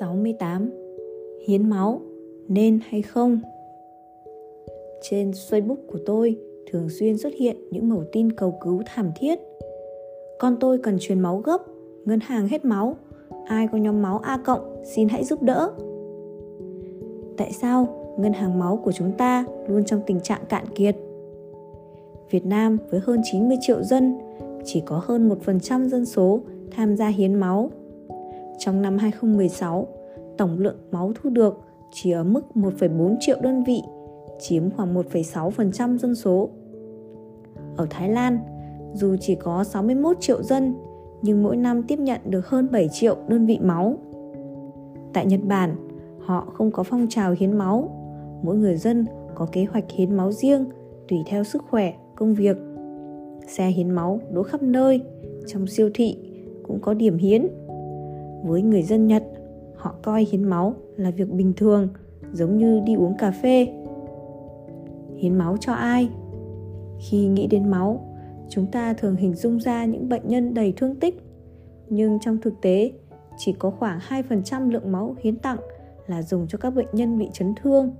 68 Hiến máu nên hay không? Trên Facebook của tôi thường xuyên xuất hiện những mẩu tin cầu cứu thảm thiết. Con tôi cần truyền máu gấp, ngân hàng hết máu, ai có nhóm máu A cộng xin hãy giúp đỡ. Tại sao ngân hàng máu của chúng ta luôn trong tình trạng cạn kiệt? Việt Nam với hơn 90 triệu dân chỉ có hơn 1% dân số tham gia hiến máu. Trong năm 2016, tổng lượng máu thu được chỉ ở mức 1,4 triệu đơn vị, chiếm khoảng 1,6% dân số. Ở Thái Lan, dù chỉ có 61 triệu dân, nhưng mỗi năm tiếp nhận được hơn 7 triệu đơn vị máu. Tại Nhật Bản, họ không có phong trào hiến máu. Mỗi người dân có kế hoạch hiến máu riêng tùy theo sức khỏe, công việc. Xe hiến máu đỗ khắp nơi, trong siêu thị cũng có điểm hiến. Với người dân Nhật, họ coi hiến máu là việc bình thường, giống như đi uống cà phê. Hiến máu cho ai? Khi nghĩ đến máu, chúng ta thường hình dung ra những bệnh nhân đầy thương tích, nhưng trong thực tế, chỉ có khoảng 2% lượng máu hiến tặng là dùng cho các bệnh nhân bị chấn thương.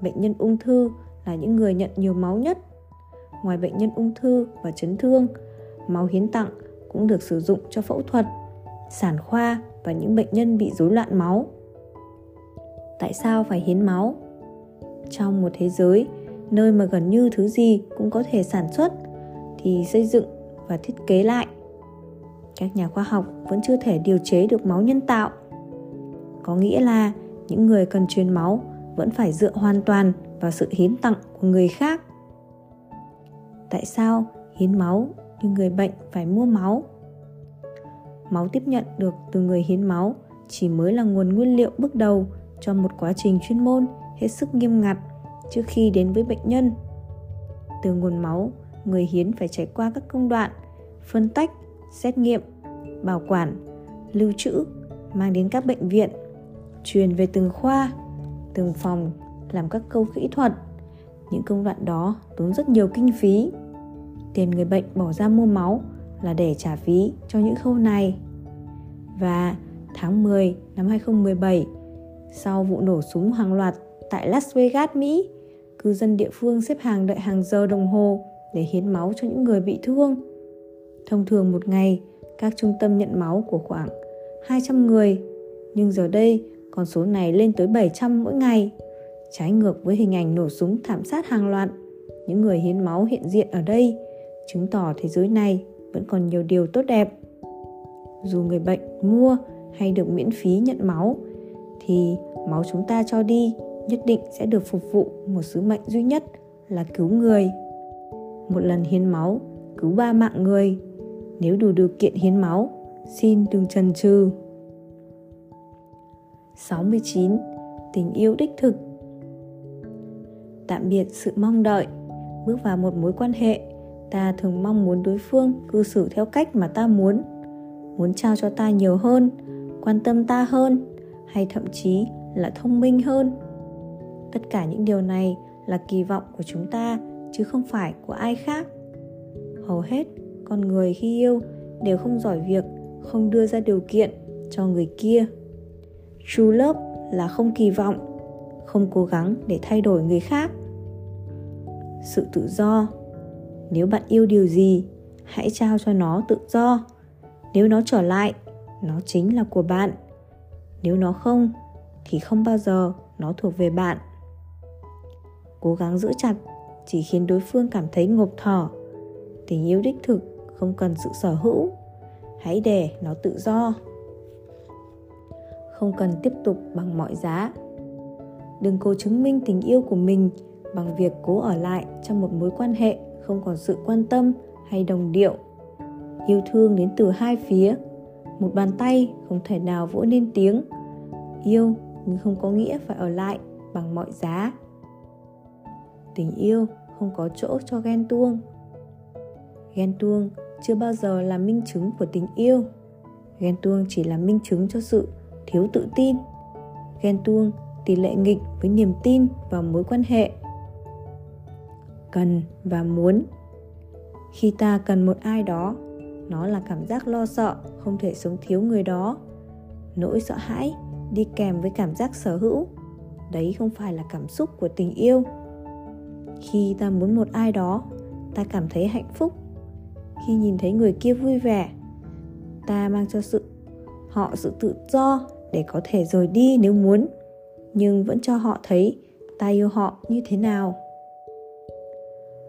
Bệnh nhân ung thư là những người nhận nhiều máu nhất. Ngoài bệnh nhân ung thư và chấn thương, máu hiến tặng cũng được sử dụng cho phẫu thuật, sản khoa và những bệnh nhân bị rối loạn máu. Tại sao phải hiến máu? Trong một thế giới nơi mà gần như thứ gì cũng có thể sản xuất thì xây dựng và thiết kế lại. Các nhà khoa học vẫn chưa thể điều chế được máu nhân tạo. Có nghĩa là những người cần truyền máu vẫn phải dựa hoàn toàn vào sự hiến tặng của người khác. Tại sao hiến máu nhưng người bệnh phải mua máu? Máu tiếp nhận được từ người hiến máu chỉ mới là nguồn nguyên liệu bước đầu cho một quá trình chuyên môn hết sức nghiêm ngặt trước khi đến với bệnh nhân. Từ nguồn máu, người hiến phải trải qua các công đoạn phân tách, xét nghiệm, bảo quản, lưu trữ, mang đến các bệnh viện, truyền về từng khoa, từng phòng, làm các câu kỹ thuật. Những công đoạn đó tốn rất nhiều kinh phí. Tiền người bệnh bỏ ra mua máu là để trả phí cho những khâu này. Và tháng 10 năm 2017, sau vụ nổ súng hàng loạt tại Las Vegas, Mỹ, cư dân địa phương xếp hàng đợi hàng giờ đồng hồ để hiến máu cho những người bị thương. Thông thường một ngày, các trung tâm nhận máu của khoảng 200 người, nhưng giờ đây con số này lên tới 700 mỗi ngày. Trái ngược với hình ảnh nổ súng thảm sát hàng loạt, những người hiến máu hiện diện ở đây chứng tỏ thế giới này vẫn còn nhiều điều tốt đẹp. Dù người bệnh mua hay được miễn phí nhận máu thì máu chúng ta cho đi nhất định sẽ được phục vụ một sứ mệnh duy nhất là cứu người. Một lần hiến máu cứu ba mạng người. Nếu đủ điều kiện hiến máu, xin đừng chần chừ. 69. Tình yêu đích thực Tạm biệt sự mong đợi Bước vào một mối quan hệ Ta thường mong muốn đối phương cư xử theo cách mà ta muốn Muốn trao cho ta nhiều hơn, Quan tâm ta hơn, Hay thậm chí là thông minh hơn. Tất cả những điều này là kỳ vọng của chúng ta, chứ không phải của ai khác. Hầu hết, con người khi yêu đều không giỏi việc, không đưa ra điều kiện cho người kia. True love là không kỳ vọng, không cố gắng để thay đổi người khác. Sự tự do nếu bạn yêu điều gì, hãy trao cho nó tự do. Nếu nó trở lại, nó chính là của bạn. Nếu nó không, thì không bao giờ nó thuộc về bạn. Cố gắng giữ chặt, chỉ khiến đối phương cảm thấy ngộp thở tình yêu đích thực không cần sự sở hữu. Hãy để nó tự do. Không cần tiếp tục bằng mọi giá. Đừng cố chứng minh tình yêu của mình bằng việc cố ở lại trong một mối quan hệ không còn sự quan tâm hay đồng điệu. Yêu thương đến từ hai phía. Một bàn tay không thể nào vỗ nên tiếng. Yêu nhưng không có nghĩa phải ở lại bằng mọi giá. Tình yêu không có chỗ cho ghen tuông. Ghen tuông chưa bao giờ là minh chứng của tình yêu. Ghen tuông chỉ là minh chứng cho sự thiếu tự tin. Ghen tuông tỷ lệ nghịch với niềm tin vào mối quan hệ cần và muốn. Khi ta cần một ai đó, nó là cảm giác lo sợ, không thể sống thiếu người đó. Nỗi sợ hãi đi kèm với cảm giác sở hữu, đấy không phải là cảm xúc của tình yêu. Khi ta muốn một ai đó, ta cảm thấy hạnh phúc. Khi nhìn thấy người kia vui vẻ, ta mang cho sự, họ sự tự do để có thể rời đi nếu muốn. Nhưng vẫn cho họ thấy ta yêu họ như thế nào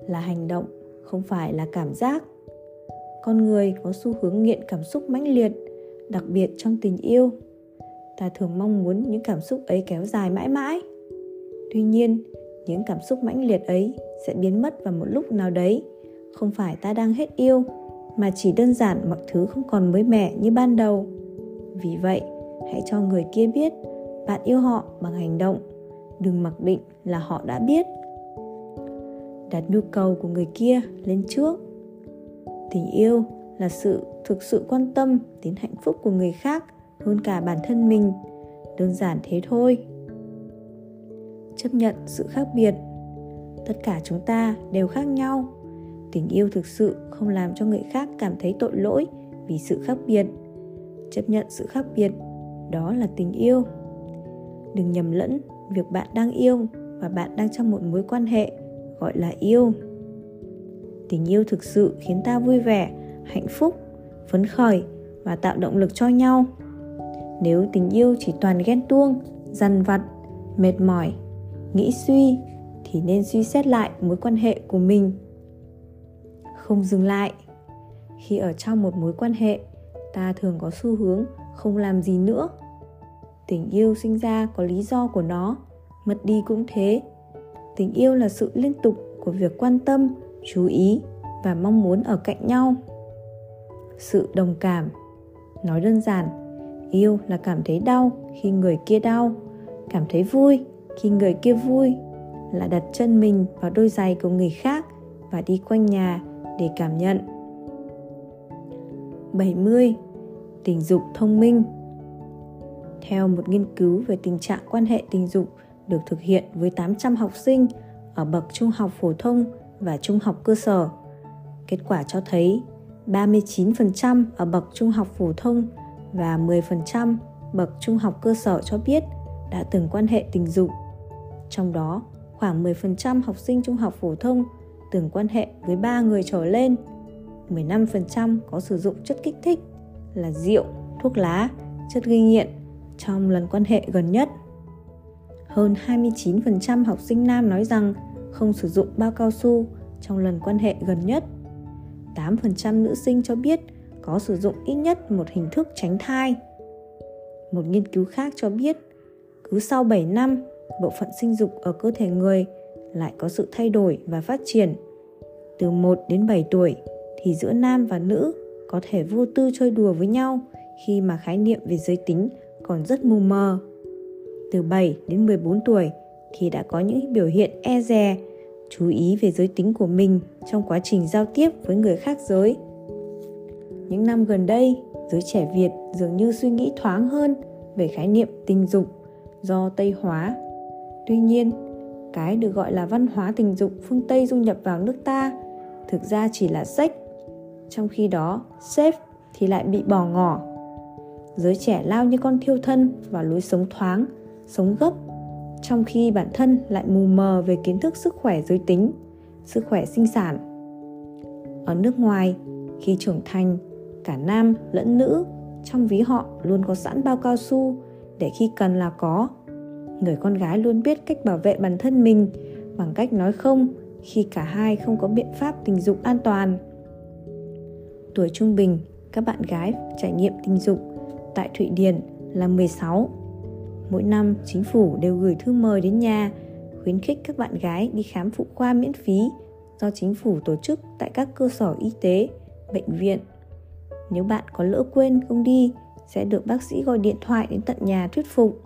là hành động, không phải là cảm giác. Con người có xu hướng nghiện cảm xúc mãnh liệt, đặc biệt trong tình yêu. Ta thường mong muốn những cảm xúc ấy kéo dài mãi mãi. Tuy nhiên, những cảm xúc mãnh liệt ấy sẽ biến mất vào một lúc nào đấy. Không phải ta đang hết yêu, mà chỉ đơn giản mọi thứ không còn mới mẻ như ban đầu. Vì vậy, hãy cho người kia biết bạn yêu họ bằng hành động. Đừng mặc định là họ đã biết đặt nhu cầu của người kia lên trước. Tình yêu là sự thực sự quan tâm đến hạnh phúc của người khác hơn cả bản thân mình, đơn giản thế thôi. Chấp nhận sự khác biệt. Tất cả chúng ta đều khác nhau. Tình yêu thực sự không làm cho người khác cảm thấy tội lỗi vì sự khác biệt. Chấp nhận sự khác biệt, đó là tình yêu. Đừng nhầm lẫn việc bạn đang yêu và bạn đang trong một mối quan hệ gọi là yêu. Tình yêu thực sự khiến ta vui vẻ, hạnh phúc, phấn khởi và tạo động lực cho nhau. Nếu tình yêu chỉ toàn ghen tuông, dằn vặt, mệt mỏi, nghĩ suy thì nên suy xét lại mối quan hệ của mình. Không dừng lại. Khi ở trong một mối quan hệ, ta thường có xu hướng không làm gì nữa. Tình yêu sinh ra có lý do của nó, mất đi cũng thế tình yêu là sự liên tục của việc quan tâm, chú ý và mong muốn ở cạnh nhau sự đồng cảm, nói đơn giản, yêu là cảm thấy đau khi người kia đau, cảm thấy vui khi người kia vui, là đặt chân mình vào đôi giày của người khác và đi quanh nhà để cảm nhận 70. Tình dục thông minh Theo một nghiên cứu về tình trạng quan hệ tình dục được thực hiện với 800 học sinh ở bậc trung học phổ thông và trung học cơ sở. Kết quả cho thấy 39% ở bậc trung học phổ thông và 10% bậc trung học cơ sở cho biết đã từng quan hệ tình dục. Trong đó, khoảng 10% học sinh trung học phổ thông từng quan hệ với ba người trở lên. 15% có sử dụng chất kích thích là rượu, thuốc lá, chất gây nghiện trong lần quan hệ gần nhất. Hơn 29% học sinh nam nói rằng không sử dụng bao cao su trong lần quan hệ gần nhất. 8% nữ sinh cho biết có sử dụng ít nhất một hình thức tránh thai. Một nghiên cứu khác cho biết, cứ sau 7 năm, bộ phận sinh dục ở cơ thể người lại có sự thay đổi và phát triển. Từ 1 đến 7 tuổi thì giữa nam và nữ có thể vô tư chơi đùa với nhau khi mà khái niệm về giới tính còn rất mù mờ. Từ 7 đến 14 tuổi thì đã có những biểu hiện e dè, chú ý về giới tính của mình trong quá trình giao tiếp với người khác giới. Những năm gần đây, giới trẻ Việt dường như suy nghĩ thoáng hơn về khái niệm tình dục do Tây hóa. Tuy nhiên, cái được gọi là văn hóa tình dục phương Tây du nhập vào nước ta thực ra chỉ là sex. Trong khi đó, safe thì lại bị bỏ ngỏ. Giới trẻ lao như con thiêu thân vào lối sống thoáng, sống gấp, trong khi bản thân lại mù mờ về kiến thức sức khỏe giới tính, sức khỏe sinh sản. Ở nước ngoài, khi trưởng thành, cả nam lẫn nữ trong ví họ luôn có sẵn bao cao su để khi cần là có người con gái luôn biết cách bảo vệ bản thân mình bằng cách nói không khi cả hai không có biện pháp tình dục an toàn. Tuổi trung bình, các bạn gái trải nghiệm tình dục tại Thụy Điển là 16. Mỗi năm, chính phủ đều gửi thư mời đến nhà khuyến khích các bạn gái đi khám phụ khoa miễn phí do chính phủ tổ chức tại các cơ sở y tế, bệnh viện. Nếu bạn có lỡ quên không đi, sẽ được bác sĩ gọi điện thoại đến tận nhà thuyết phục.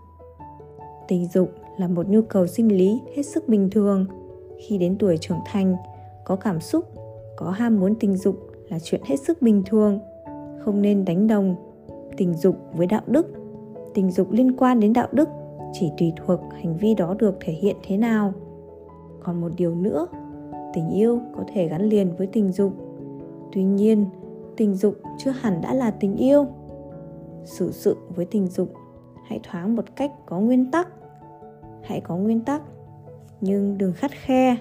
Tình dục là một nhu cầu sinh lý hết sức bình thường. Khi đến tuổi trưởng thành có cảm xúc có ham muốn tình dục là chuyện hết sức bình thường. Không nên đánh đồng tình dục với đạo đức tình dục liên quan đến đạo đức, chỉ tùy thuộc hành vi đó được thể hiện thế nào. Còn một điều nữa, tình yêu có thể gắn liền với tình dục. Tuy nhiên, tình dục chưa hẳn đã là tình yêu. Xử sự với tình dục, hãy thoáng một cách có nguyên tắc. Hãy có nguyên tắc, nhưng đừng khắt khe.